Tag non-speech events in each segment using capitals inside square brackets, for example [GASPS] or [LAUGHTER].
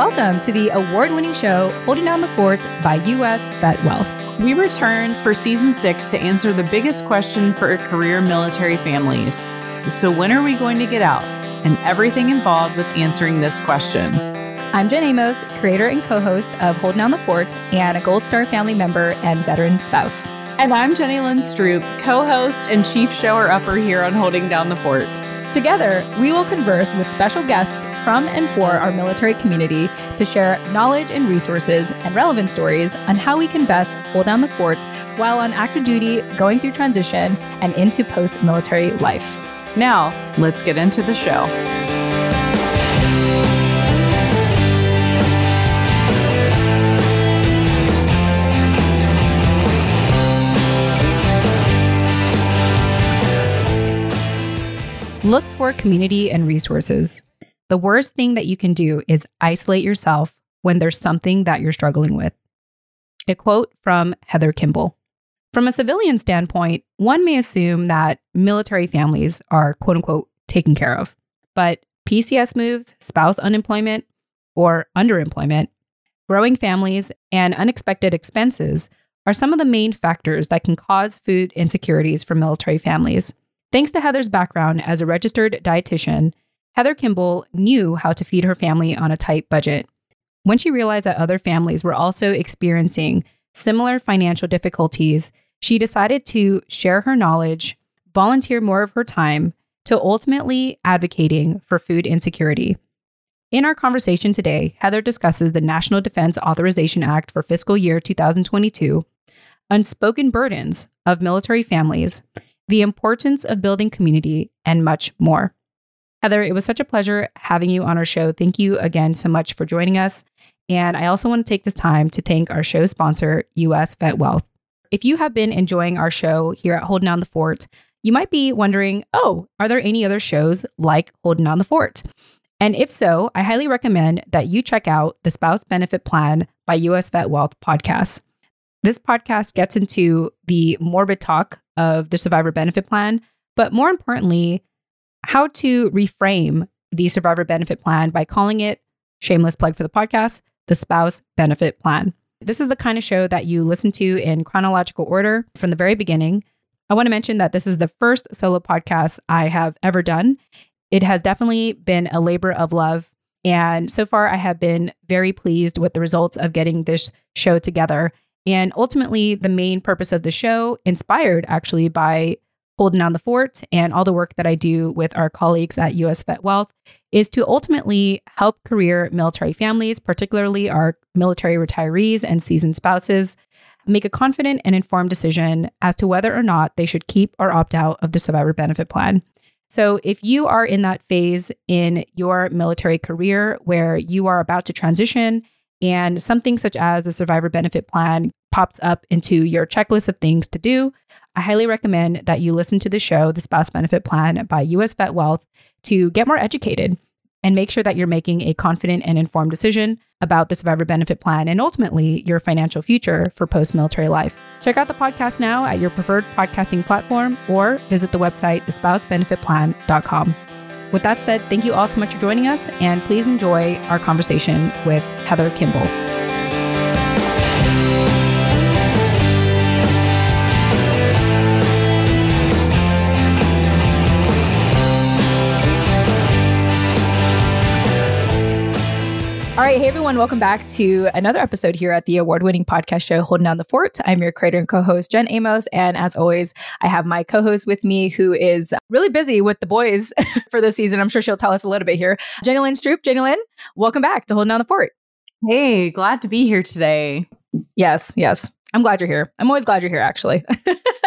welcome to the award winning show Holding Down the Fort by U.S. Vet Wealth. We returned for season six to answer the biggest question for career military families. So, when are we going to get out? And everything involved with answering this question. I'm Jen Amos, creator and co host of Holding Down the Fort and a Gold Star family member and veteran spouse. And I'm Jenny Lynn Stroop, co host and chief shower upper here on Holding Down the Fort. Together, we will converse with special guests from and for our military community to share knowledge and resources and relevant stories on how we can best hold down the fort while on active duty, going through transition, and into post military life. Now, let's get into the show. Look for community and resources. The worst thing that you can do is isolate yourself when there's something that you're struggling with. A quote from Heather Kimball. From a civilian standpoint, one may assume that military families are quote unquote taken care of. But PCS moves, spouse unemployment or underemployment, growing families, and unexpected expenses are some of the main factors that can cause food insecurities for military families. Thanks to Heather's background as a registered dietitian, Heather Kimball knew how to feed her family on a tight budget. When she realized that other families were also experiencing similar financial difficulties, she decided to share her knowledge, volunteer more of her time to ultimately advocating for food insecurity. In our conversation today, Heather discusses the National Defense Authorization Act for fiscal year 2022, unspoken burdens of military families, the importance of building community, and much more. Heather, it was such a pleasure having you on our show. Thank you again so much for joining us. And I also want to take this time to thank our show sponsor, US Vet Wealth. If you have been enjoying our show here at Holding Down the Fort, you might be wondering, oh, are there any other shows like Holding Down the Fort? And if so, I highly recommend that you check out the Spouse Benefit Plan by US Vet Wealth podcast. This podcast gets into the morbid talk of the survivor benefit plan, but more importantly, how to reframe the survivor benefit plan by calling it shameless plug for the podcast, the spouse benefit plan. This is the kind of show that you listen to in chronological order from the very beginning. I want to mention that this is the first solo podcast I have ever done. It has definitely been a labor of love. And so far, I have been very pleased with the results of getting this show together. And ultimately, the main purpose of the show, inspired actually by holding down the fort and all the work that I do with our colleagues at US Vet Wealth, is to ultimately help career military families, particularly our military retirees and seasoned spouses, make a confident and informed decision as to whether or not they should keep or opt out of the survivor benefit plan. So, if you are in that phase in your military career where you are about to transition and something such as the survivor benefit plan pops up into your checklist of things to do, I highly recommend that you listen to the show, The Spouse Benefit Plan by US Vet Wealth, to get more educated and make sure that you're making a confident and informed decision about the survivor benefit plan and ultimately your financial future for post military life. Check out the podcast now at your preferred podcasting platform or visit the website, thespousebenefitplan.com. With that said, thank you all so much for joining us, and please enjoy our conversation with Heather Kimball. All right. Hey, everyone. Welcome back to another episode here at the award winning podcast show, Holding Down the Fort. I'm your creator and co host, Jen Amos. And as always, I have my co host with me who is really busy with the boys [LAUGHS] for this season. I'm sure she'll tell us a little bit here. Jenny Lynn Stroop. Jenny Lynn, welcome back to Holding Down the Fort. Hey, glad to be here today. Yes, yes. I'm glad you're here. I'm always glad you're here, actually. [LAUGHS]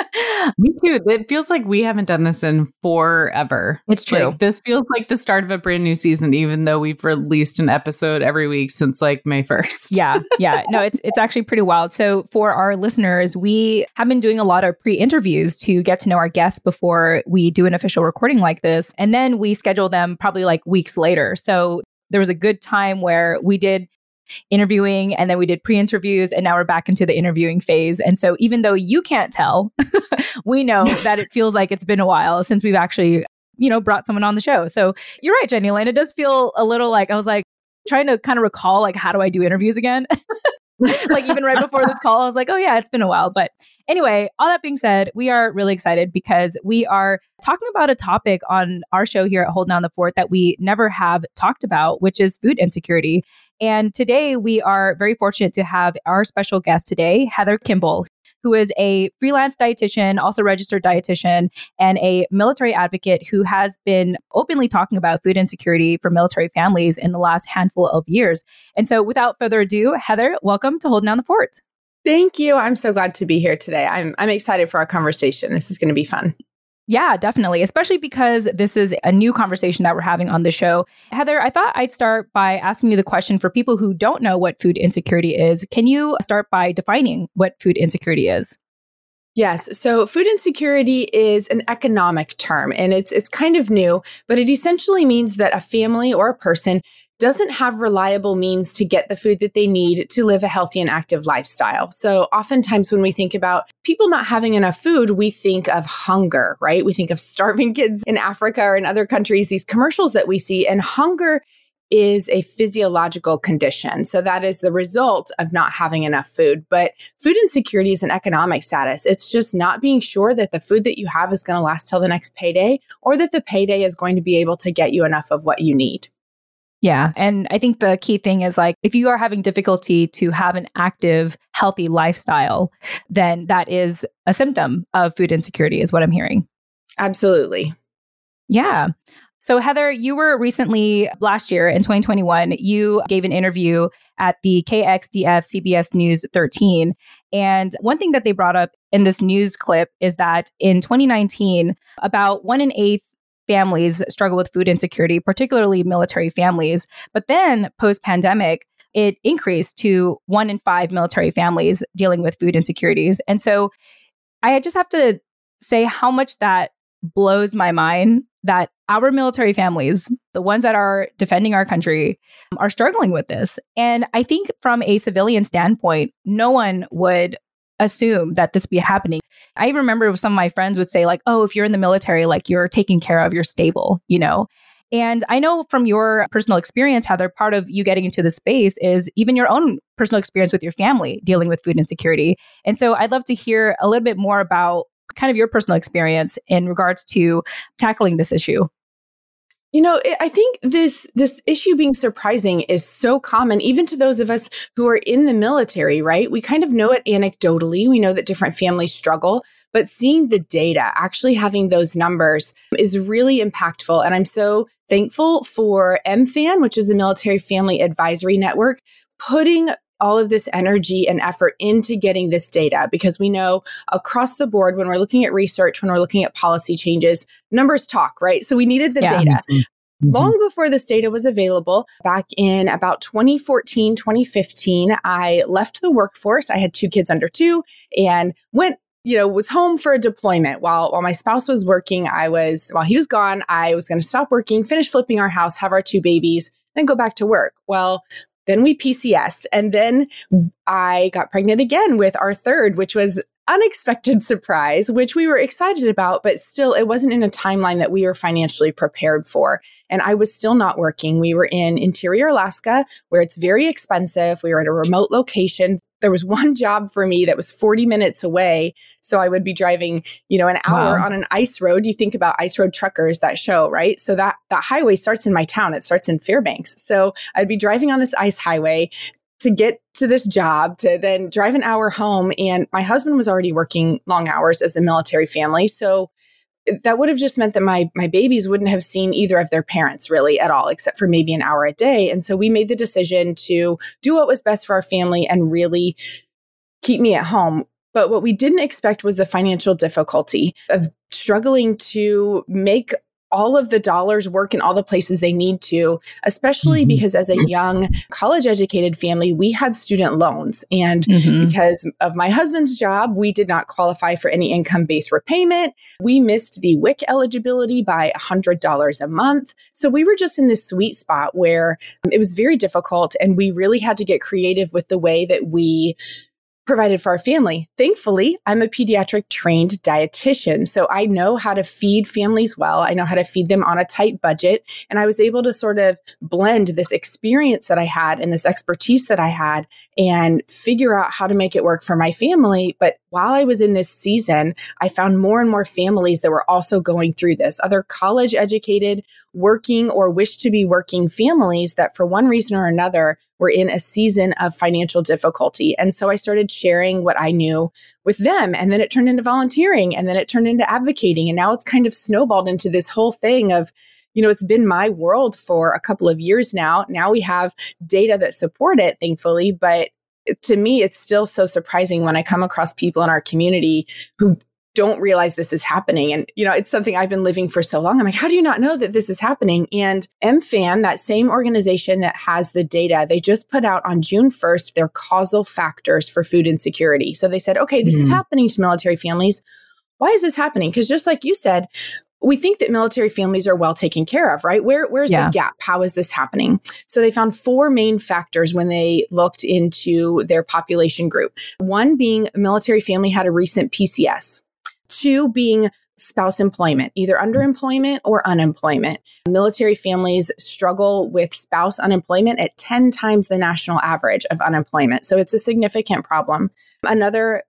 [LAUGHS] Me too. It feels like we haven't done this in forever. It's true. Like, this feels like the start of a brand new season, even though we've released an episode every week since like May 1st. yeah. [LAUGHS] Yeah. No, it's it's actually pretty wild. So for our listeners, we have been doing a lot of pre-interviews to get to know our guests before we do an official recording like this. And then we schedule them probably like weeks later. So there was a good time where we did interviewing and then we did pre-interviews and now we're back into the interviewing phase. And so even though you can't tell, [LAUGHS] we know [LAUGHS] that it feels like it's been a while since we've actually, you know, brought someone on the show. So you're right, Jenny Lynn. It does feel a little like I was like, trying to kind of recall like how do I do interviews again? [LAUGHS] [LAUGHS] like even right before this call, I was like, oh yeah, it's been a while. But anyway, all that being said, we are really excited because we are talking about a topic on our show here at Hold Down the Fort that we never have talked about, which is food insecurity. And today we are very fortunate to have our special guest today, Heather Kimball, who is a freelance dietitian, also registered dietitian, and a military advocate who has been openly talking about food insecurity for military families in the last handful of years. And so, without further ado, Heather, welcome to Holding Down the Fort. Thank you. I'm so glad to be here today. I'm I'm excited for our conversation. This is going to be fun. Yeah, definitely. Especially because this is a new conversation that we're having on the show. Heather, I thought I'd start by asking you the question for people who don't know what food insecurity is. Can you start by defining what food insecurity is? Yes. So food insecurity is an economic term and it's it's kind of new, but it essentially means that a family or a person doesn't have reliable means to get the food that they need to live a healthy and active lifestyle. So, oftentimes when we think about people not having enough food, we think of hunger, right? We think of starving [LAUGHS] kids in Africa or in other countries, these commercials that we see, and hunger is a physiological condition. So that is the result of not having enough food. But food insecurity is an economic status. It's just not being sure that the food that you have is going to last till the next payday or that the payday is going to be able to get you enough of what you need. Yeah. And I think the key thing is like if you are having difficulty to have an active, healthy lifestyle, then that is a symptom of food insecurity, is what I'm hearing. Absolutely. Yeah. So, Heather, you were recently last year in 2021, you gave an interview at the KXDF CBS News 13. And one thing that they brought up in this news clip is that in 2019, about one in eight families struggle with food insecurity, particularly military families. But then post pandemic, it increased to one in five military families dealing with food insecurities. And so I just have to say how much that blows my mind that our military families, the ones that are defending our country, are struggling with this. And I think from a civilian standpoint, no one would assume that this be happening. I remember some of my friends would say, like, oh, if you're in the military, like you're taking care of, you're stable, you know? And I know from your personal experience, Heather, part of you getting into the space is even your own personal experience with your family dealing with food insecurity. And so I'd love to hear a little bit more about kind of your personal experience in regards to tackling this issue. You know, I think this this issue being surprising is so common even to those of us who are in the military, right? We kind of know it anecdotally. We know that different families struggle, but seeing the data, actually having those numbers is really impactful and I'm so thankful for MFAN, which is the Military Family Advisory Network, putting all of this energy and effort into getting this data because we know across the board when we're looking at research, when we're looking at policy changes, numbers talk, right? So we needed the yeah. data. Mm-hmm. mm-hmm. Long before this data was available, back in about 2014, 2015, I left the workforce. I had two kids under two and went you know was home for a deployment while while my spouse was working i was while he was gone i was going to stop working finish flipping our house have our two babies then go back to work well then we PCSed. And then I got pregnant again with our third, which was unexpected surprise, which we were excited about, but still it wasn't in a timeline that we were financially prepared for. And I was still not working. We were in interior Alaska where it's very expensive. We were at a remote location. There was one [LAUGHS] job for me that was 40 minutes away. So I would be driving, you know, an hour wow. on an ice road. You think about ice road truckers, that show, right? So that, that highway starts in my town. It starts in Fairbanks. So I'd be driving on this ice highway to get to this job to then drive an hour home. And my husband was already working long hours as a military family. So that would have just meant that my my babies wouldn't have seen either of their parents really at all except for maybe an hour a day and so we made the decision to do what was best for our family and really keep me at home but what we didn't expect was the financial difficulty of struggling to make all of the dollars work in all the places they need to, especially mm-hmm. because as a young college educated family, we had student loans. And mm-hmm. because of my husband's job, we did not qualify for any income based repayment. We missed the WIC eligibility by $100 a month. So we were just in this sweet spot where it was very difficult and we really had to get creative with the way that we provided for our family. Thankfully, I'm a pediatric trained dietitian. So I know how to feed families well. I know how to feed them on a tight budget. And I was able to sort of blend this experience that I had and this expertise that I had and figure out how to make it work for my family. But while I was in this season, I found more and more families that were also going through this, other college educated, working or wish to be working families that for one reason or another were in a season of financial difficulty. And so I started sharing what I knew with them. And then it turned into volunteering and then it turned into advocating. And now it's kind of snowballed into this whole thing of, you know, it's been my world for a couple of years now. Now we have data that support it, thankfully. But to me, it's still so surprising when I come across people in our community who don't realize this is happening. And, you know, it's something I've been living for so long. I'm like, how do you not know that this is happening? And MFAN, that same organization that has the data, they just put out on June 1st their causal factors for food insecurity. So they said, okay, this mm. is mm-hmm. happening to military families. Why is this happening? Because just like you said, we think that military families are well taken care of, right? Where where's yeah. the gap? How is this happening? So they found four main factors when they looked into their population group. One being a military family had a recent PCS. Two being spouse employment, either underemployment or unemployment. Military families struggle with spouse unemployment at 10 times the national average of unemployment. So it's a significant problem. Another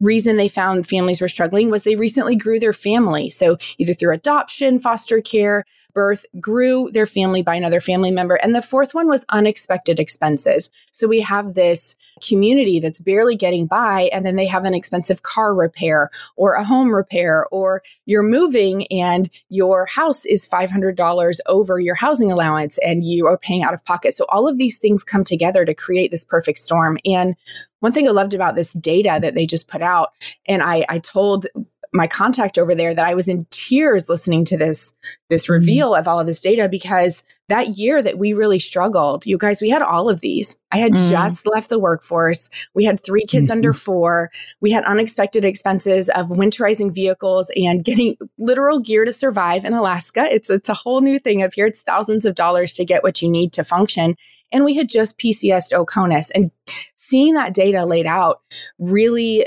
reason they found families were struggling was they recently grew their family. So either through adoption, foster care, birth, grew their family by another family member. And the fourth one was unexpected expenses. So we have this community that's barely getting by, and then they have an expensive car repair or a home repair, or you're moving and your house is $500 over your housing allowance and you are paying out of pocket. So all of these things come together to create this perfect storm. And one thing I loved about this data that they just put out, and I, I told my contact over there that I was in tears listening to this this mm-hmm. reveal of all of this data because that year that we really struggled, you guys, we had all of these. I had mm. just left the workforce. We had three kids mm-hmm. under four. We had unexpected expenses of winterizing vehicles and getting literal gear to survive in Alaska. It's it's a whole new thing up here. It's thousands of dollars to get what you need to function. And we had just PCSed Oconus. And seeing that data laid out really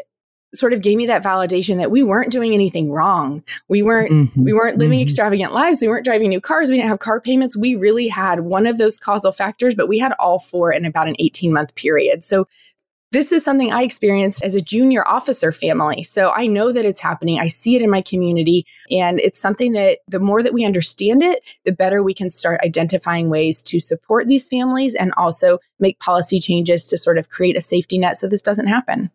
sort of gave me that validation that we weren't doing anything wrong. We weren't mm-hmm. we weren't living mm-hmm. extravagant lives. We weren't driving new cars. We didn't have car payments. We really had one of those causal factors, but we had all four in about an 18 month period. So this is something I experienced as a junior officer family. So I know that it's happening. I see it in my community. And it's something that the more that we understand it, the better we can start identifying ways to support these families and also make policy changes to sort of create a safety net so this doesn't happen.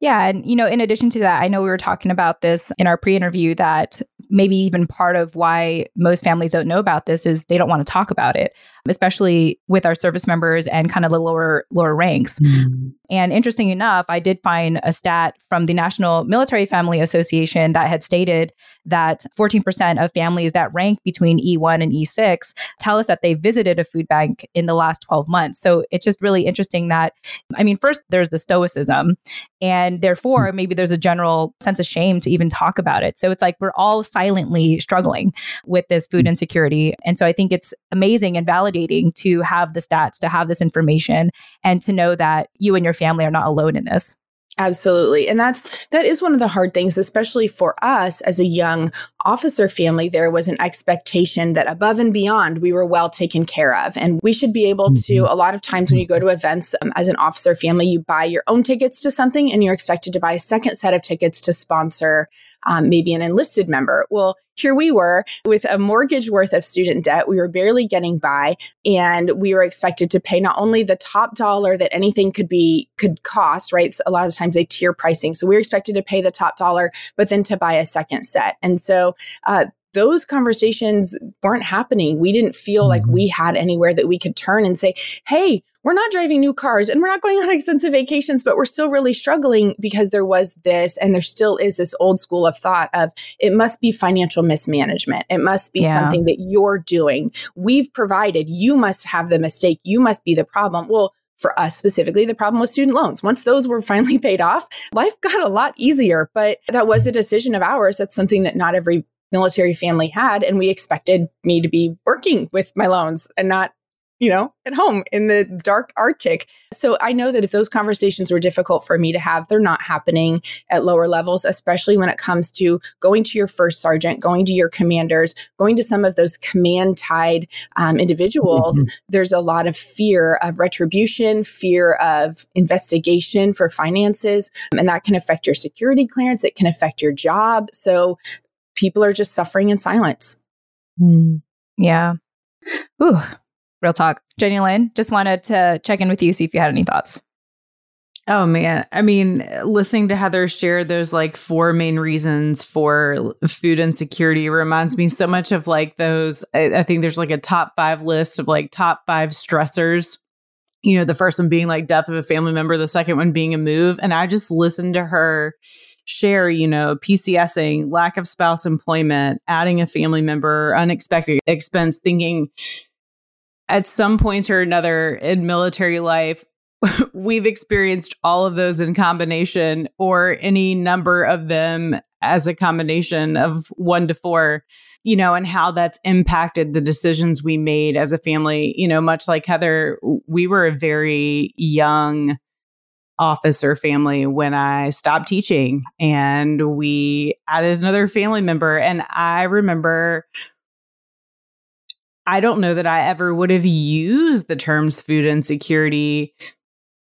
Yeah. And, you know, in addition to that, I know we were talking about this in our pre interview that maybe even part of why most families don't know about this is they don't want to talk about it, especially with our service members and kind of the lower, lower ranks. Mm. And interesting enough, I did find a stat from the National Military Family Association that had stated that 14% of families that rank between E1 and E6 tell us that they visited a food bank in the last 12 months. So it's just really interesting that, I mean, first, there's the stoicism, and therefore, hmm. maybe there's a general sense of shame to even talk about it. So it's like we're all silently struggling with this food hmm. insecurity. And so I think it's amazing and validating to have the stats, to have this information, and to know that you and your family are not alone in this. Absolutely. And that's that is one of the hard things especially for us as a young officer family there was an expectation that above and beyond we were well taken care of and we should be able to mm-hmm. a lot of times when you go to events um, as an officer family you buy your own tickets to something and you're expected to buy a second set of tickets to sponsor um, maybe an enlisted member. Well, here we were with a mortgage worth of student debt. We were barely getting by, and we were expected to pay not only the top dollar that anything could be could cost. Right, so a lot of times they tier pricing, so we were expected to pay the top dollar, but then to buy a second set. And so uh, those conversations weren't happening. We didn't feel like mm-hmm. we had anywhere that we could turn and say, hey, we're not driving new cars and we're not going on [LAUGHS] expensive vacations, but we're still really struggling because there was this and there still is this old school of thought of it must be financial mismanagement. It must be yeah. something that you're doing. We've provided, you must have the mistake, you must be the problem. Well, for us specifically, the problem was student loans. Once those were finally [LAUGHS] paid off, life got a lot easier. But that was a decision of ours. That's something that not every military family had. And we expected me to be working with my loans and not you know, at home in the dark Arctic. So I know that if those conversations were difficult for me to have, they're not happening at lower levels, especially when it comes to going to your first sergeant, going to your commanders, going to some of those command tied um, individuals. Mm-hmm. There's a lot of fear of retribution, fear of investigation for finances, and that can affect your security clearance. It can affect your job. So people are just suffering in silence. Mm. Yeah. Ooh, real talk. Jenny Lynn, just wanted to check in with you, see if you had any thoughts. Oh man. I mean, listening to Heather share those like four main reasons for food insecurity reminds me so much of like those. I, I, think there's like a top five list of like top five stressors. You know, the first one being like death of a family member, the second one being a move. And I just listened to her share, you know, PCSing, lack of spouse employment, adding a family member, unexpected expense, thinking, at some point or another in military life, [LAUGHS] we've experienced all of those in combination or any number of them as a combination of one to four, you know, and how that's impacted the decisions we made as a family. You know, much like Heather, we were a very young officer family when I stopped teaching and we added another family member. And I remember I don't know that I ever would have used the terms food insecurity.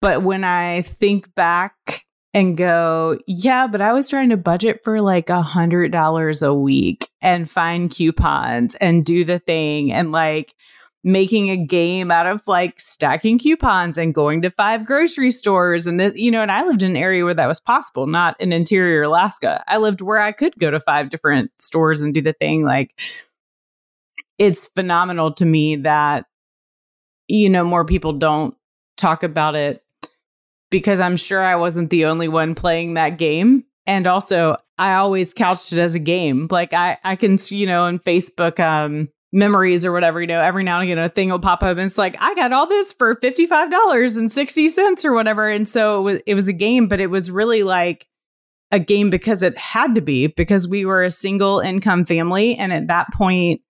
But when I think back and go, yeah, but I was trying to budget for like a hundred dollars a week and find coupons and do the thing and like making a game out of like stacking coupons and going to five grocery stores and this, you know, and I lived in an area where that was possible, not in interior Alaska. I lived where I could go to five different stores and do the thing like it's phenomenal to me that you know more people don't talk about it because I'm sure I wasn't the only one playing that game. And also, I always couched it as a game. Like I, I can, you know, on Facebook, um, memories or whatever, you know, every now and again a thing will pop up and it's like, I got all this for $55 and 60 cents or whatever. And so it was, it was a game, but it was really like a game because it had to be because we were a single income family. And at that point,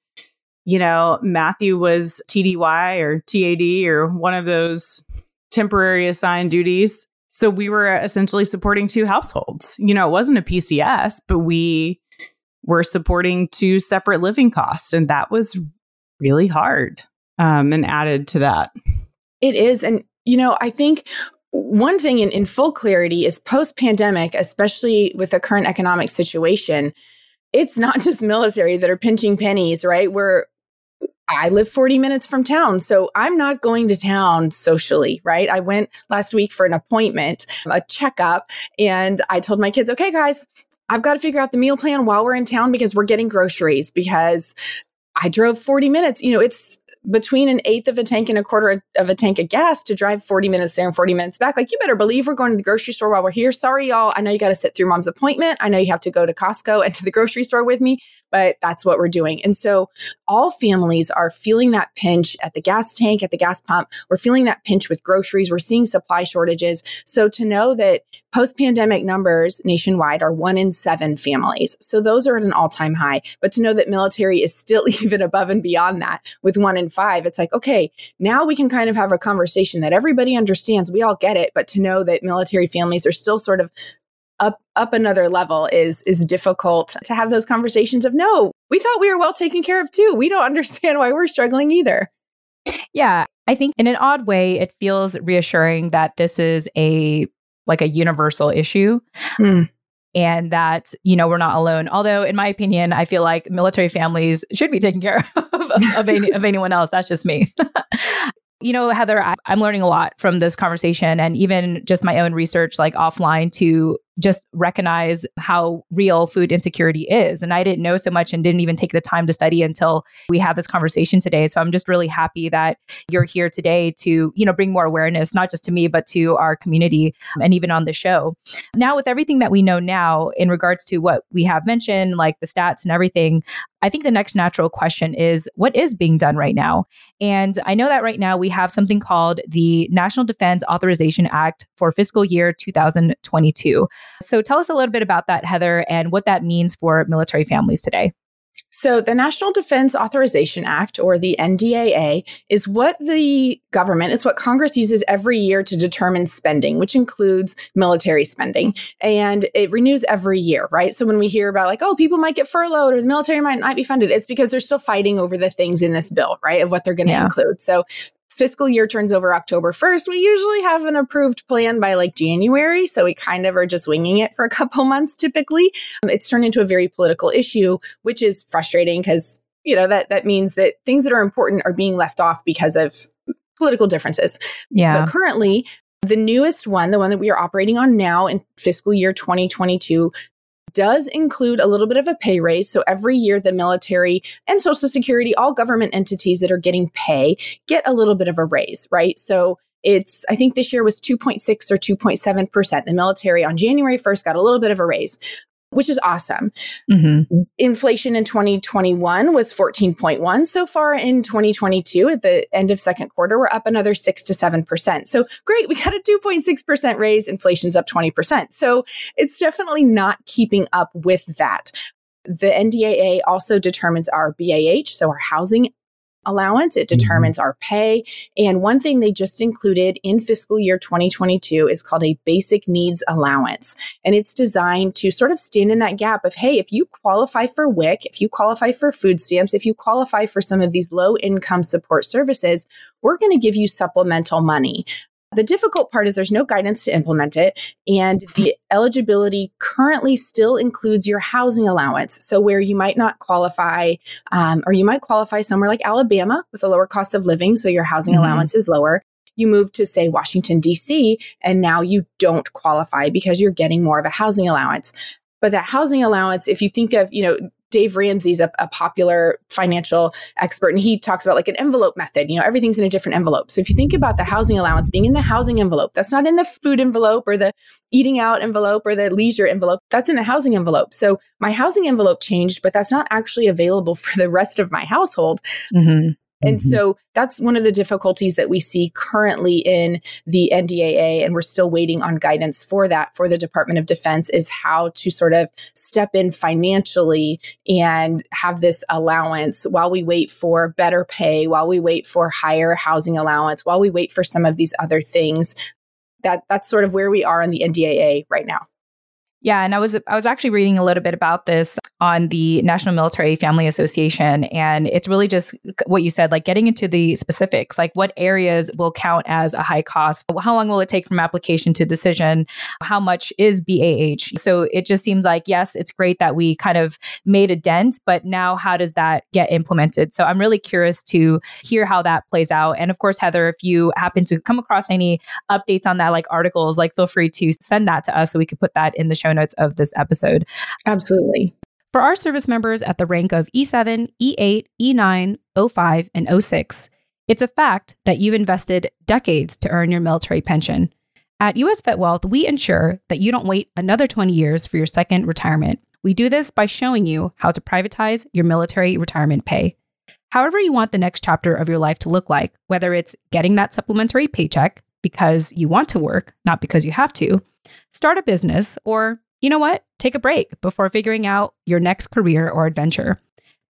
you know, Matthew was TDY or TAD or one of those temporary assigned duties. So we were essentially supporting two households. You know, it wasn't a PCS, but we were supporting two separate living costs. And that was really hard um, and added to that. It is. And, you know, I think one thing in, in full clarity is post pandemic, especially with the current economic situation, it's not [LAUGHS] just military that are pinching pennies, right? We're I live 40 minutes from town, so I'm not going to town socially, right? I went last week for an appointment, a checkup, and I told my kids, okay, guys, I've got to figure out the meal plan while we're in town because we're getting groceries because I drove 40 minutes. You know, it's between an eighth of a tank and a quarter of a tank of gas to drive 40 minutes there and 40 minutes back. Like, you better believe we're going to the grocery store while we're here. Sorry, y'all. I know you got to sit through mom's appointment. I know you have to go to Costco and to the grocery store with me, but that's what we're doing. And so, all families are feeling that pinch at the gas tank, at the gas pump. We're feeling that pinch with groceries. We're seeing supply shortages. So, to know that post pandemic numbers nationwide are one in seven families. So, those are at an all time high. But to know that military is still [LAUGHS] even above and beyond that with one in five, it's like, okay, now we can kind of have a conversation that everybody understands. We all get it. But to know that military families are still sort of up up another level is is difficult to have those conversations of no we thought we were well taken care of too. We don't [LAUGHS] understand why we're struggling either. Yeah i think in an odd way it feels reassuring that this is a like a universal issue mm and that you know we're not alone. Although in my opinion i feel like military families should be taken care [LAUGHS] of of, any, of anyone else. That's just me. [LAUGHS] You know heather I, i'm learning a lot from this conversation and even just my own research like offline to just recognize how real food insecurity is. And I didn't know so much and didn't even take the time to study until we had this conversation today. So I'm just really happy that you're here today to, you know, bring more awareness, not just to me, but to our community and even on the show. Now, with everything that we know now in regards to what we have mentioned, like the stats and everything, I think the next natural question is what is being done right now? And I know that right now we have something called the National Defense Authorization Act for fiscal year 2022. So tell us a little bit about that, Heather, and what that means for military families today. So, the National Defense Authorization Act, or the NDAA, is what the government, it's what Congress uses every year to determine spending, which includes military spending. And it renews every year, right? So, when we hear about like, oh, people might get furloughed or the military might not be funded, it's because they're still fighting over the things in this bill, right? Of what they're going to yeah. include. So, fiscal year turns over October 1st, we usually have an approved plan by like January. So we kind of are just winging it for a [LAUGHS] couple months typically. Um, it's turned into a very political issue, which is frustrating because, you know, that, that means that things that are important are being left off because of political differences. Yeah. But currently, the newest one, the one that we are operating on now in fiscal year 2022, does include a little bit of a pay raise. So every year, the military and Social Security, all government entities that are getting pay, get a little bit of a raise, right? So it's, I think this year was 2.6 or 2.7%. The military on January 1st got a little bit of a raise which is awesome. Mm-hmm. Inflation in 2021 was 14.1. So far in 2022, at the end of second quarter, we're up another six to 7%. So great. We got a 2.6% raise. Inflation's up 20%. So it's definitely not keeping up with that. The NDAA also determines our BAH, so our housing allowance. It mm-hmm. determines mm-hmm. our pay. And one thing they just included in fiscal year 2022 is called a basic needs allowance. And it's designed to sort of stand in that gap of, hey, if you qualify for WIC, if you qualify for food stamps, if you qualify for some of these low income support services, we're going to give you supplemental money. The difficult part is there's no guidance to implement it. And the eligibility currently still includes your housing allowance. So, where you might not qualify, um, or you might qualify somewhere like Alabama with a lower cost of living, so your housing mm-hmm. allowance is lower. You move to, say, Washington, D.C., and now you don't qualify because you're getting more of a housing allowance. But that housing allowance, if you think of, you know, Dave Ramsey's a, a popular financial expert, and he talks about like an envelope method. You know, everything's in a different envelope. So if you think about the housing allowance being in the housing envelope, that's not in the food envelope or the eating out envelope or the leisure envelope. That's in the housing envelope. So my housing envelope changed, but that's not actually available [LAUGHS] for the rest of my household. Mm-hmm. And mm-hmm. so that's one of the difficulties that we see currently in the NDAA. And we're still waiting on guidance for that for the Department of Defense is how to sort of step in financially and have this allowance while we wait for better pay, while we wait for higher housing allowance, while we wait for some of these other things. That, that's sort of where we are in the NDAA right now. Yeah, and I was I was actually reading a little bit about this on the National Military Family Association and it's really just what you said like getting into the specifics like what areas will count as a high cost? How long will it take from application to decision? How much is BAH so it just seems like yes it's great that we kind of made a dent but now how does that get implemented? So I'm really curious to hear how that plays out. And of course Heather if you happen to come across any updates on that like articles like feel free to send that to us so we could put that in the show notes of this episode. Absolutely. For our service members at the rank of E7, E8, E9, O5, and O6, it's a fact that you've invested decades to earn your military pension. At US Vet Wealth, we ensure that you don't wait another 20 years for your second retirement. We do this by showing you how to privatize your military retirement pay. However, you want the next chapter of your life to look like, whether it's getting that supplementary paycheck because you want to work, not because you have to, start a business, or you know what? Take a break before figuring out your next career or adventure.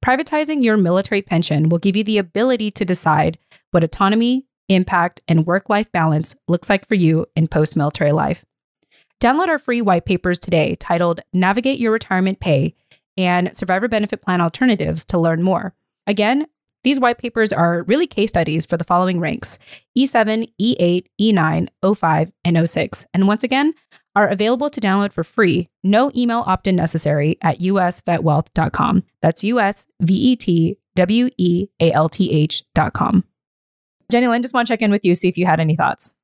Privatizing your military pension will give you the ability to decide what autonomy, impact, and work life balance looks like for you in post military life. Download our free white papers today titled Navigate Your Retirement Pay and Survivor Benefit Plan Alternatives to learn more. Again, these white papers are really case studies for the following ranks E7, E8, E9, O5, and O6. And once again, are available to download for free, no email opt in necessary at usvetwealth.com. That's U S V E T W E A L T H.com. Jenny Lynn, just want to check in with you, see if you had any thoughts.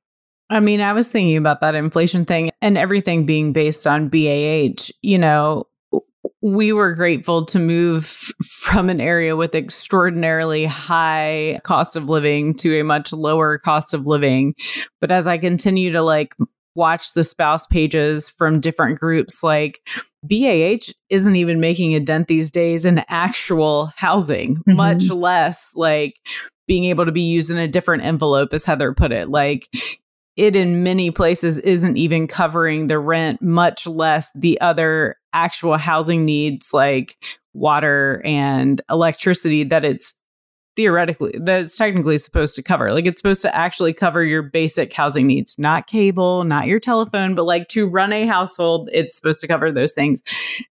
I mean, I was thinking about that inflation thing and everything being based on BAH. You know, we were grateful to move [LAUGHS] from an area with extraordinarily high cost of living to a much lower cost of living. But as I continue to like watch the spouse pages from different groups like BAH isn't even making a dent these days in actual housing, mm-hmm. much less like being able to be used in a different envelope, as Heather put it. Like it in many places isn't even covering the rent, much less the other actual housing needs like water and electricity that it's theoretically that it's technically supposed to cover. Like it's supposed to actually cover your basic housing needs, not cable, not your telephone, but like to run a household, it's supposed to cover those things.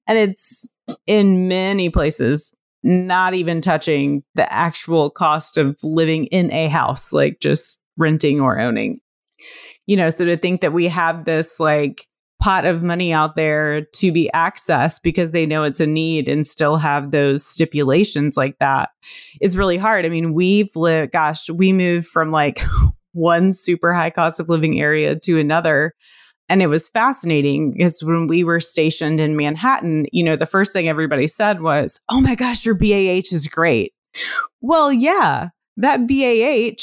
And it's in many places not even touching the actual cost of living in a house, like just renting or owning. You know, so to think that we have this like pot of money out there to be accessed because they know it's a need and still have those stipulations like that is really hard. I mean, we've lived, gosh, we moved from like [LAUGHS] one super high cost of living area to another. And it was fascinating because when we were stationed in Manhattan, you know, the first thing everybody said was, Oh my gosh, your BAH is great. Well, yeah, that BAH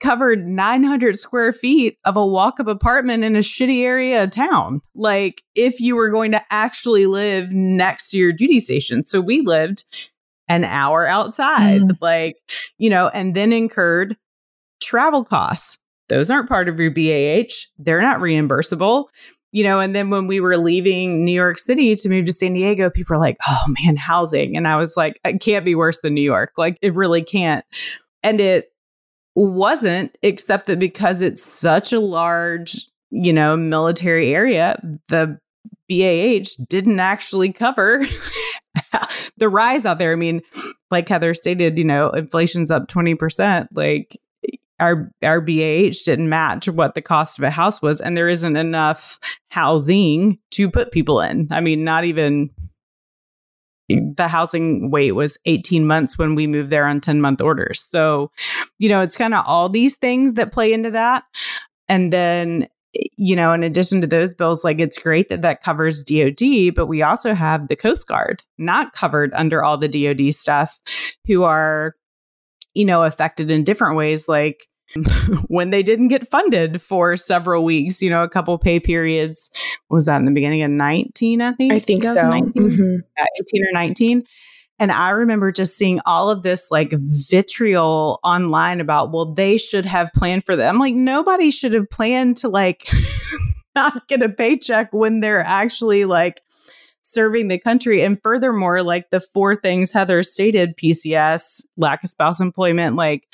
covered 900 square feet of a walk up apartment in a shitty area of town. Like, if you were going to actually live next to your duty station. So we lived an hour outside, mm. like, you know, and then incurred travel costs. Those aren't part of your BAH, they're not reimbursable. You know, and then when we were leaving New York City to move to San Diego, people were like, oh man, housing. And I was like, it can't be worse than New York. Like, it really can't. And it wasn't, except that because it's such a large, you know, military area, the BAH didn't actually cover [LAUGHS] the rise out there. I mean, like Heather stated, you know, inflation's up 20%. Like our our BAH didn't match what the cost of a house was, and there isn't enough housing to put people in. I mean, not even the housing wait was 18 months when we moved there on 10 month orders. So, you know, it's kind of all these things that play into that. And then, eh, you know, in addition to those bills, like it's great that that covers DOD, but we also have the Coast Guard not covered under all the DOD stuff who are, you know, affected in different ways. Like, [LAUGHS] when they didn't get funded for several weeks, you know, a couple pay periods. Was that in the beginning of 19, I think? I think so. Mm-hmm. 18 or 19. And I remember just seeing all of this like vitriol online about, well, they should have planned for them. Like, nobody should have planned to like [LAUGHS] not get a paycheck when they're actually like serving the country. And furthermore, like the four things Heather stated PCS, lack of spouse employment, like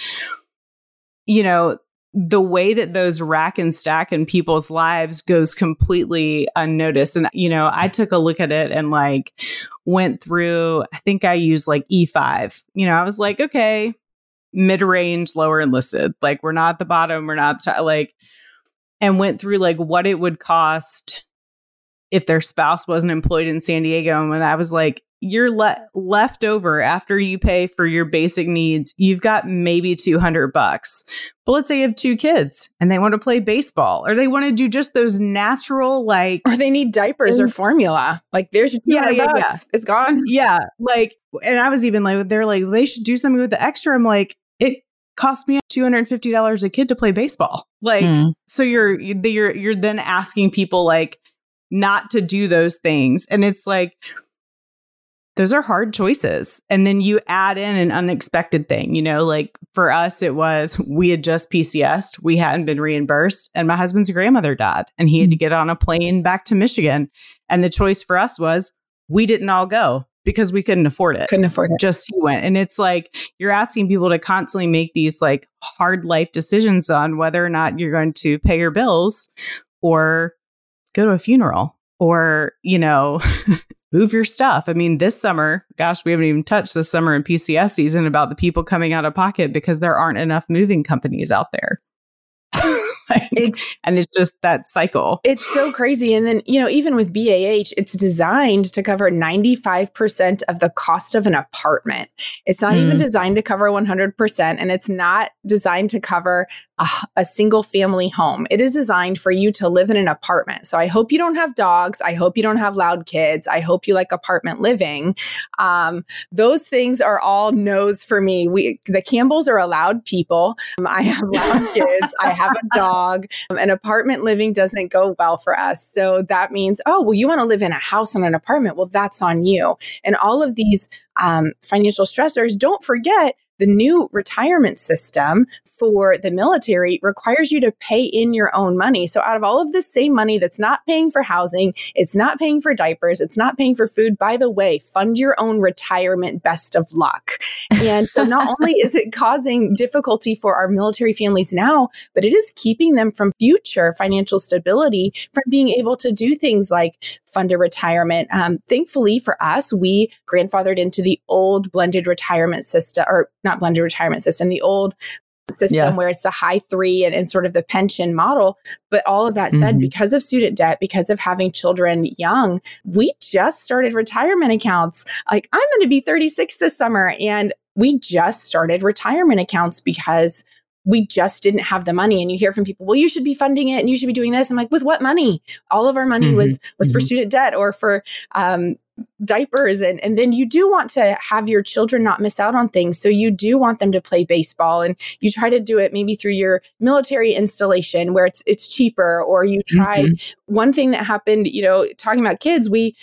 you know, the way that those rack and stack in people's lives goes completely unnoticed. And, you know, I took a look at it and like went through, I think I used like E5. You know, I was like, okay, mid range, lower enlisted. Like, we're not at the bottom, we're not t- like, and went through like what it would cost if their spouse wasn't employed in San Diego. And I was like, you're le- left over after you pay for your basic needs you've got maybe 200 bucks. But let's say you have two kids and they want to play baseball or they want to do just those natural like or they need diapers and, or formula. Like there's yeah, yeah, bucks. yeah it's gone. Yeah like and i was even like they're like they should do something with the extra. I'm like it cost me $250 a kid to play baseball. Like hmm. so you're you're you're then asking people like not to do those things. And it's like those are hard choices. And then you add in an unexpected thing, you know, like for us, it was we had just PCSed, we hadn't been reimbursed, and my husband's grandmother died, and he had to mm. get on a plane back to Michigan. And the choice for us was we didn't all go because we couldn't afford it. Couldn't afford it. Just he went. And it's like you're asking people to constantly make these like hard life decisions on whether or not you're going to pay your bills or go to a funeral or, you know, [LAUGHS] move your stuff. I mean, this summer, gosh, we haven't even touched this summer in PCS season about the people coming out of pocket because there aren't enough moving companies out there. [LAUGHS] like, it's, and it's just that cycle. It's so crazy. And then, you know, even with BAH, it's designed to cover 95% of the cost of an apartment. It's not mm. even designed to cover 100%, and it's not designed to cover a, a, single family home. It is designed for you to live in an apartment. So I hope you don't have dogs. I hope you don't have loud kids. I hope you like apartment living. Um, those things are all no's for me. We, the Campbells are allowed people. Um, I have loud [LAUGHS] kids. I have a dog. Um, an apartment living doesn't go well for us. So that means, oh, well, you want to live in a house and an apartment. Well, that's on you. And all of these um, financial stressors, don't forget the new retirement system for the military requires you to pay in your own money. So out of all of this same money that's not paying for housing, it's not paying for diapers, it's not paying for food, by the way, fund your own retirement best of luck. And so not [LAUGHS] only is it causing difficulty for our military families now, but it is keeping them from future financial stability from being able to do things like fund a retirement. Um, thankfully for us, we grandfathered into the old blended retirement system, or not blended retirement system, the old system yeah. where it's the high three and, and, sort of the pension model. But all of that said, mm-hmm. because of student debt, because of having children young, we just started retirement accounts. Like I'm going to be 36 this summer and we just started retirement accounts because we just didn't have the money and you hear from people well you should be funding it and you should be doing this i'm like with what money all of our money mm-hmm. was was mm-hmm. for student debt or for um, diapers and and then you do want to have your children not miss out on things so you do want them to play baseball and you try to do it maybe through your military installation where it's it's cheaper or you try mm-hmm. one thing that happened you know talking about kids we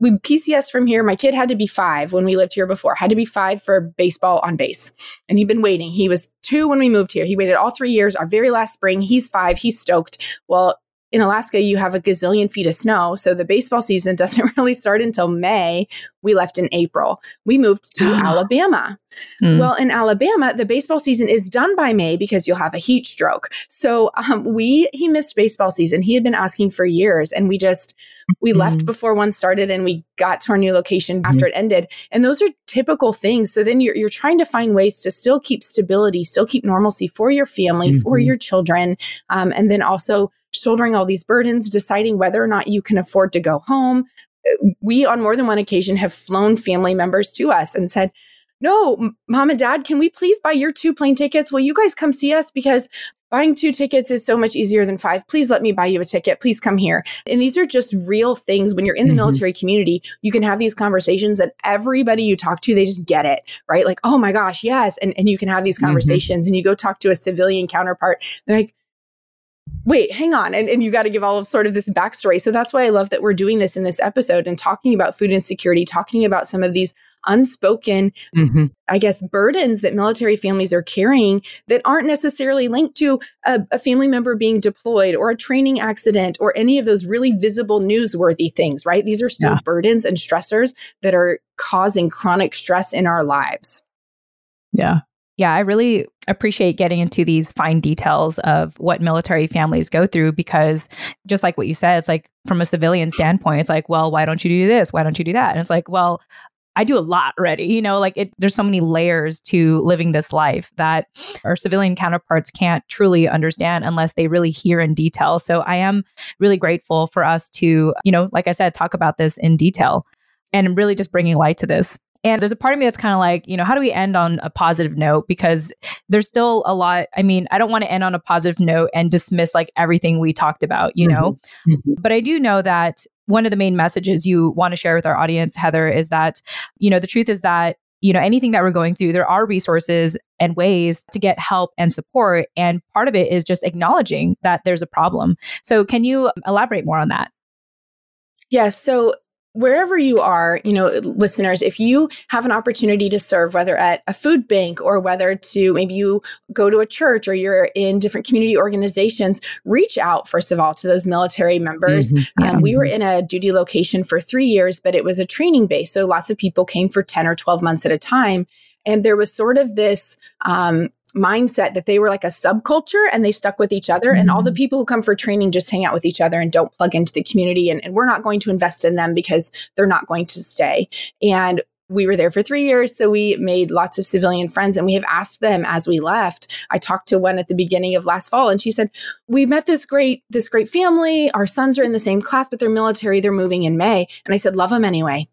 we PCS from here. My kid had to be five when we lived here before, had to be five for baseball on base. And he'd been waiting. He was two when we moved here. He waited all three years. Our very last spring, he's five. He's stoked. Well, in Alaska, you have a gazillion feet of snow. So the baseball season [LAUGHS] doesn't really start until May. We left in April. We moved to [GASPS] Alabama. Mm. Well, in Alabama, the baseball season is done by May because you'll have a heat stroke. So um, we, he missed baseball season. He had been asking for years and we just, we mm-hmm. left before one started and we got to our new location after mm-hmm. it ended. And those are typical things. So then you're, you're trying to find ways to still keep stability, still keep normalcy for your family, mm-hmm. for your children. Um, and then also shouldering all these burdens, deciding whether or not you can afford to go home. We, on more than one occasion, have flown family members to us and said, no, mom and dad, can we please buy your two plane tickets? Will you guys come see us? Because buying two tickets is so much easier than five. Please let me buy you a ticket. Please come here. And these are just real things. When you're in the mm-hmm. military community, you can have these conversations and everybody you talk to, they just get it, right? Like, oh my gosh, yes. And, and you can have these mm-hmm. conversations mm-hmm. and you go talk to a civilian counterpart. They're like, wait, hang on. And, and you got to give all of sort of this backstory. So that's why I love that we're doing this in this episode and talking about food insecurity, talking about some of these unspoken, mm-hmm. I guess, burdens that military families are carrying that aren't necessarily linked to a, a, family member being deployed or a training accident or any of those really visible newsworthy things, right? These are still yeah. burdens and stressors that are causing chronic stress in our lives. Yeah yeah, I really appreciate getting into these fine details of what military families go through because just like what you said, it's like from a civilian standpoint, it's like, well, why don't you do this? Why don't you do that? And it's like, well, I do a lot already. You know, like it, there's so many layers to living this life that our civilian counterparts can't truly understand unless they really hear in detail. So I am really grateful for us to, you know, like I said, talk about this in detail and really just bringing light to this. And there's a part of me that's kind of like, you know, how do we end on a positive note? Because there's still a lot. I mean, I don't want to end on a positive note and dismiss like everything we talked about, you know? Mm-hmm. mm-hmm. But I do know that one of the main messages you want to share with our audience, Heather, is that, you know, the truth is that you know anything that we're going through there are resources and ways to get help and support and part of it is just acknowledging that there's a problem so can you elaborate more on that Yes. Yeah, so wherever you are, you know, listeners, if you have an opportunity to serve, whether at a food bank or whether to maybe you go to a church or you're in different community organizations, reach out, first of all, to those military members. Mm-hmm. Um, we were in a duty location for three years, but it was a training base. So lots of people came for 10 or 12 months at a time. And there was sort of this um, mindset that they were like a subculture and they stuck with each other. Mm-hmm. And all the mm-hmm. people who come for training just hang out with each other and don't plug into the community. And, and we're not going to invest in them because they're not going to stay. And we were there for three years. So we made lots of civilian friends and we have asked them as we left. I talked to one at the beginning of last fall and she said, We met this great, this great family. Our sons are in the same class, but they're military. They're moving in May. And I said, Love them anyway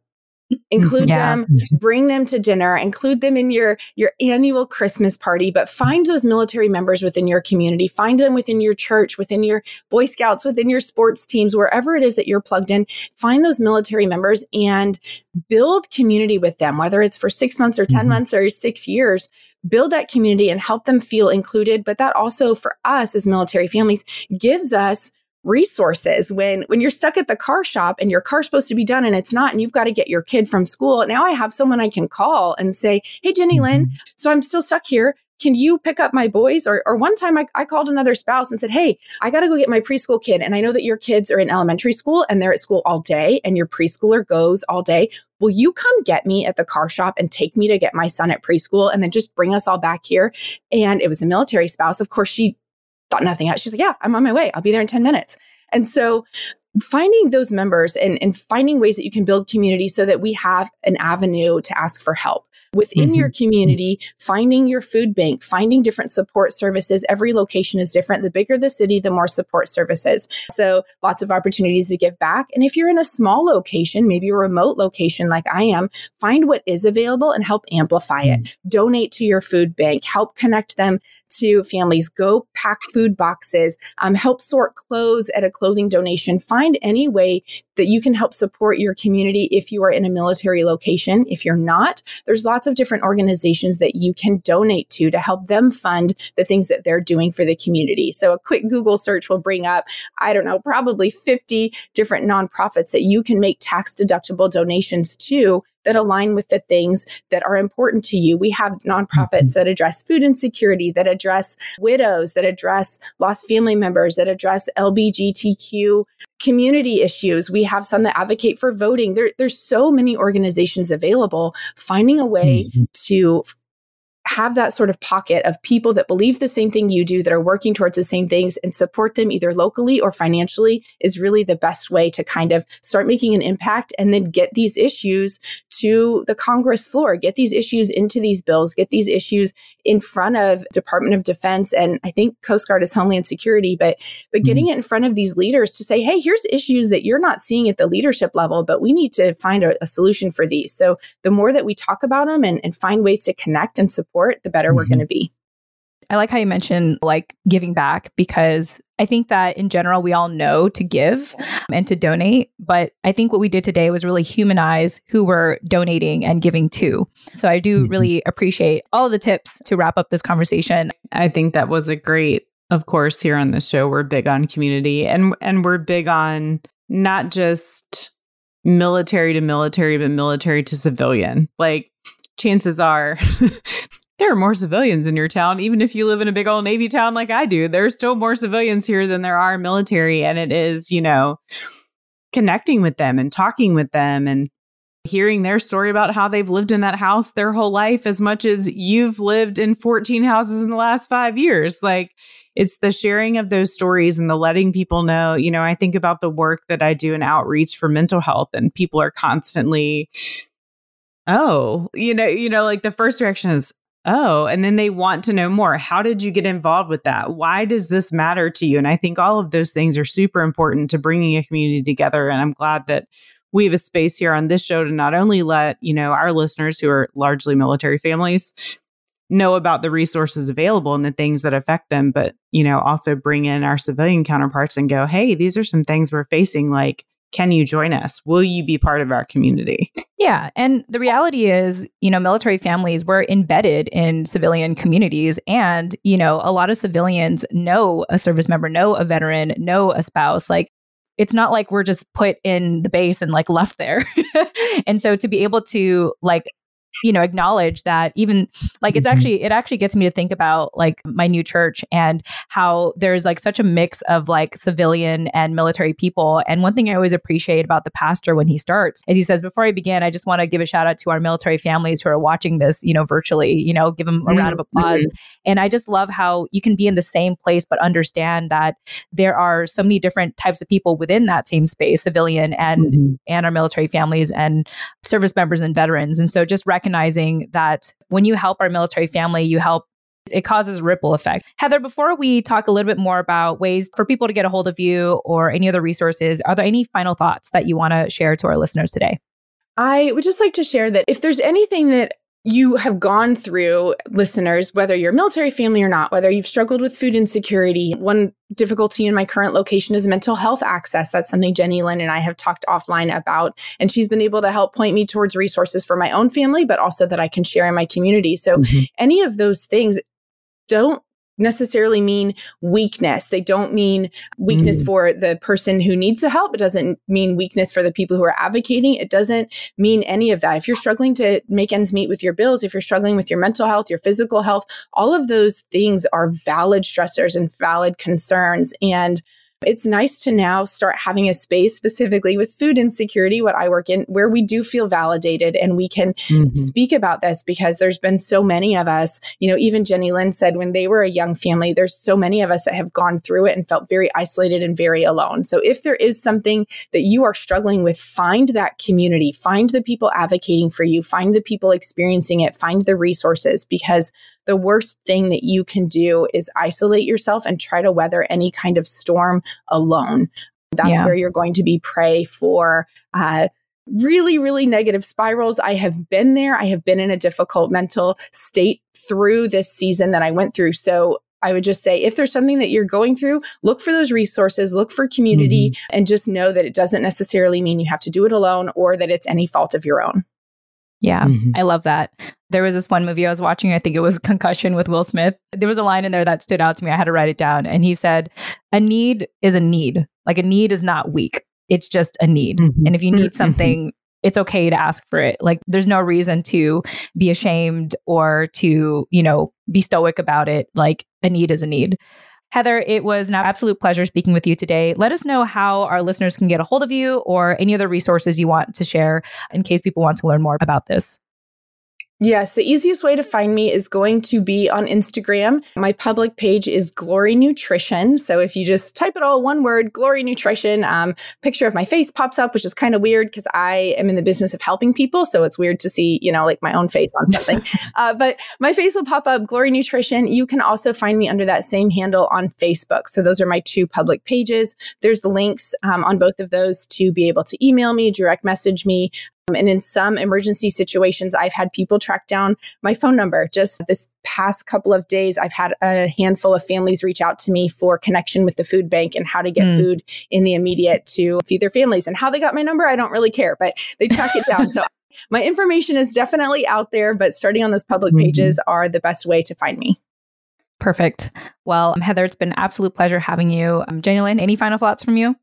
include yeah. them bring them to dinner include them in your your annual christmas party but find those military members within your community. Find them within your church within your boy scouts within your sports teams wherever it is that you're plugged in. Find those military members and build community with them whether it's for 6 months or 10 mm-hmm. months or 6 years. Build that community and help them feel included but that also for us as military families gives us resources when when you're stuck at the car shop and your car's supposed to be done and it's not and you've got to get your kid from school now i have someone i can call and say hey jenny lynn mm-hmm. so i'm still stuck here can you pick up my boys? Or, or one time I, I called another spouse and said, Hey, I got to go get my preschool kid. And I know that your kids are in elementary school and they're at school all day and your preschooler goes all day. Will you come get me at the car shop and take me to get my son at preschool and then just bring us all back here? And it was a military spouse. Of course, she thought nothing out. She's like, Yeah, I'm on my way. I'll be there in 10 minutes. And so finding those members and, and finding ways that you can build community so that we have an avenue to ask for help within mm-hmm. your community, finding your food bank, finding different support services. Every location is different. The bigger the city, the more support services. So lots of opportunities to give back. And if you're in a small location, maybe a remote location like I am, find what is available and help amplify it. Mm-hmm. Donate to your food bank, help connect them to families, go pack food boxes, um, help sort clothes at a clothing donation. Find any way that you can help support your community if you are in a military location. If you're not, there's lots of different organizations that you can donate to to help them fund the things that they're doing for the community. So a quick Google search will bring up, I don't know, probably 50 different nonprofits that you can make tax deductible donations to that align with the things that are important to you. We have nonprofits mm-hmm. that address food insecurity, that address widows, that address lost family members, that address LBGTQ community issues. We have some that advocate for voting. There, there's so many organizations available. Finding a way mm-hmm. to have that sort of pocket of people that believe the same thing you do, that are working towards the same things, and support them either locally or financially is really the best way to kind of start making an impact and then get these issues to the Congress floor, get these issues into these bills, get these issues in front of Department of Defense and I think Coast Guard is Homeland Security, but but getting mm-hmm. it in front of these leaders to say, hey, here's issues that you're not seeing at the leadership level, but we need to find a, a solution for these. So the more that we talk about them and, and find ways to connect and support support, the better mm-hmm. we're going to be. I like how you mentioned like giving back because I think that in general, we all know to give and to donate. But I think what we did today was really humanize who we're donating and giving to. So I do mm-hmm. really appreciate all of the tips to wrap up this conversation. I think that was a great, of course, here on the show, we're big on community and, and we're big on not just military to military, but military to civilian. Like chances are [LAUGHS] there are more civilians in your town. Even if you live in a big old Navy town like I do, there's still more civilians here than there are military. And it is, you know, connecting with them and talking with them and hearing their story about how they've lived in that house their whole life as much as you've lived in 14 houses in the last five years. Like, it's the sharing of those stories and the letting people know. You know, I think about the work that I do in outreach for mental health, and people are constantly oh you know you know like the first reaction is Oh, and then they want to know more. How did you get involved with that? Why does this matter to you? And I think all of those things are super important to bringing a community together. And I'm glad that we have a space here on this show to not only let, you know, our listeners who are largely military families know about the resources available and the things that affect them, but, you know, also bring in our civilian counterparts and go, hey, these are some things we're facing. Like, can you join us? Will you be part of our community? Yeah. And the reality is, you know, military families were embedded in civilian communities. And, you know, a lot of civilians know a service member, know a veteran, know a spouse. Like, it's not like we're just put in the base and like left there. [LAUGHS] and so to be able to like you know acknowledge that even like it's mm-hmm. actually it actually gets me to think about like my new church and how there's like such a mix of like civilian and military people and one thing i always appreciate about the pastor when he starts is he says before i begin i just want to give a shout out to our military families who are watching this you know virtually you know give them a mm-hmm. round of applause mm-hmm. and i just love how you can be in the same place but understand that there are so many different types of people within that same space civilian and mm-hmm. and our military families and service members and veterans and so just recognize recognizing that when you help our military family, you help it causes a ripple effect. Heather, before we talk a little bit more about ways for people to get a hold of you or any other resources, are there any final thoughts that you want to share to our listeners today? I would just like to share that if there's anything that you have gone through, listeners, whether you're a military family or not, whether you've struggled with food insecurity. One difficulty in my current location is mental health access. That's something Jenny Lynn and I have talked offline about. And she's been able to help point me towards resources for my own family, but also that I can share in my community. So, mm-hmm. any of those things, don't necessarily mean weakness. They don't mean weakness mm. for the person who needs the help. It doesn't mean weakness for the people who are advocating. It doesn't mean any of that. If you're struggling to make ends meet with your bills, if you're struggling with your mental health, your physical health, all of those things are valid stressors and valid concerns. And it's nice to now start having a space specifically with food insecurity, what I work in, where we do feel validated and we can mm-hmm. speak about this because there's been so many of us, you know, even Jenny Lynn said when they were a young family, there's so many of us that have gone through it and felt very isolated and very alone. So if there is something that you are struggling with, find that community, find the people advocating for you, find the people experiencing it, find the resources because the worst thing that you can do is isolate yourself and try to weather any kind of storm alone. That's yeah. where you're going to be prey for uh, really, really negative spirals. I have been there. I have been in a difficult mental state through this season that I went through. So I would just say if there's something that you're going through, look for those resources, look for community, mm-hmm. and just know that it doesn't necessarily mean you have to do it alone or that it's any fault of your own. Yeah, mm-hmm. I love that. There was this one movie I was watching, I think it was [LAUGHS] Concussion with Will Smith. There was a line in there that stood out to me. I had to write it down. And he said, A need is a need. Like a need is not weak, it's just a need. Mm-hmm. And if you need mm-hmm. something, it's okay to ask for it. Like there's no reason to be ashamed or to, you know, be stoic about it. Like a need is a need. Heather, it was an absolute pleasure speaking with you today. Let us know how our listeners can get a hold of you or any other resources you want to share in case people want to learn more about this. Yes, the easiest way to find me is going to be on Instagram. My public page is Glory Nutrition. So if you just type it all one word, Glory Nutrition, um, picture of my face pops up, which is kind of weird because I am in the business of helping people. So it's weird to see, you know, like my own face on [LAUGHS] something. uh, but my face will pop up, Glory Nutrition. You can also find me under that same handle on Facebook. So those are my two public pages. There's the links um, on both of those to be able to email me, direct message me. And in some emergency situations, I've had people track down my phone number. Just this past couple of days, I've had a handful of families reach out to me for connection with the food bank and how to get mm. food in the immediate to feed their families. And how they got my number, I don't really care, but they track it down. so [LAUGHS] my information is definitely out there, but starting on those public mm-hmm. pages are the best way to find me. Perfect. Well, Heather, it's been an absolute pleasure having you. Um, Jenny Lynn, any final thoughts from you?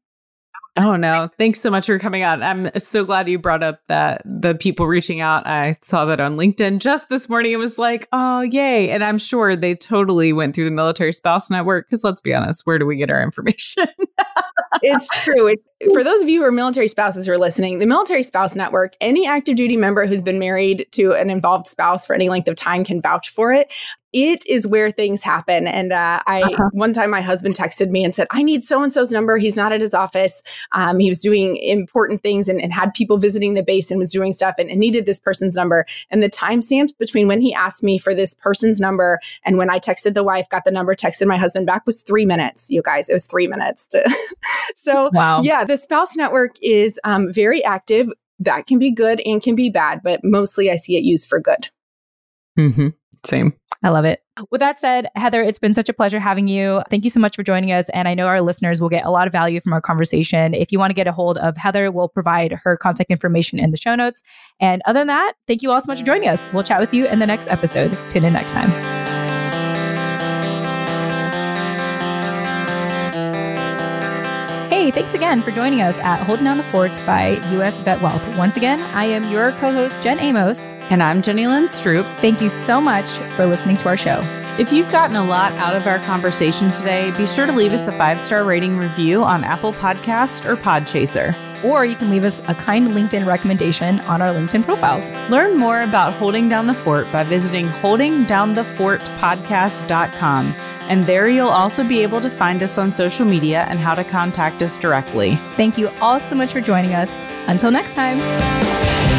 Oh no. Thanks so much for coming on. I'm so glad you brought up that the people reaching out. I saw that on LinkedIn just this morning. It was like, oh yay. And I'm sure they totally went through the military spouse network because let's be honest, where do we get our information? [LAUGHS] it's true. It, for those of you who are military spouses who are listening, the military spouse network, any active duty member who's been married to an involved spouse for any length of time can vouch for it it is where things happen. And uh, I uh-huh. one time my husband texted me and said, "I need so and so's number. He's not at his office. Um, he was doing important things and, and, had people visiting the base and was doing stuff and, and needed this person's number. And the timestamps between when he asked me for this person's number and when I texted the wife, got the number, texted my husband back was three minutes. You guys, it was three minutes. To [LAUGHS] so wow. yeah, the spouse network is um, very active. That can be good and can be bad, but mostly I see it used for good. Mm-hmm. Same. I love it. With that said, Heather, it's been such a pleasure having you. Thank you so much for joining us. And I know our listeners will get a lot of value from our conversation. If you want to get a hold of Heather, we'll provide her contact information in the show notes. And other than that, thank you all so much for joining us. We'll chat with you in the next episode. Tune in next time. Hey, thanks again for joining us at Holding Down the Fort by US Vet Wealth. Once again, I am your co host, Jen Amos. And I'm Jenny Lynn Stroop. Thank you so much for listening to our show. If you've gotten a lot out of our conversation today, be sure to leave us a five star rating review on Apple Podcast or Podchaser or you can leave us a kind LinkedIn recommendation on our LinkedIn profiles. Learn more about Holding Down the Fort by visiting holdingdownthefortpodcast.com. And there you'll also be able to find us on social media and how to contact us directly. Thank you all so much for joining us. Until next time.